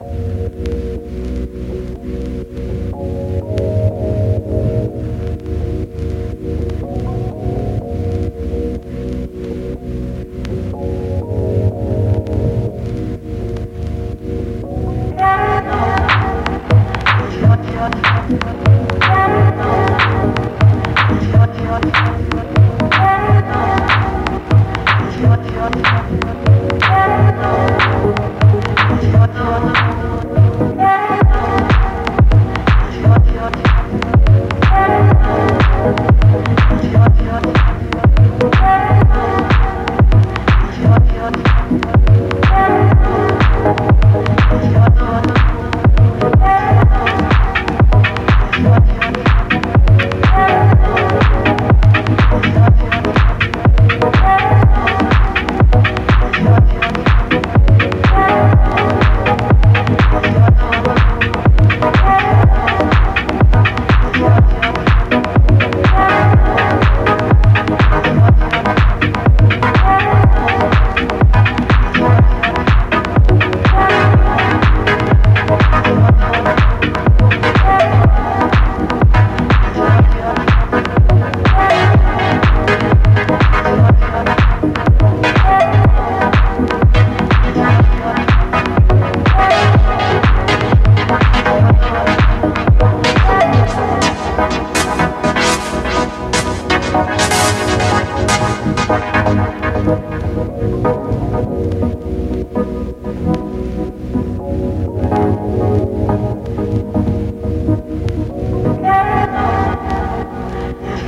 you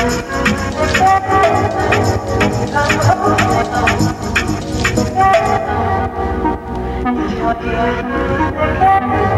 Thank you.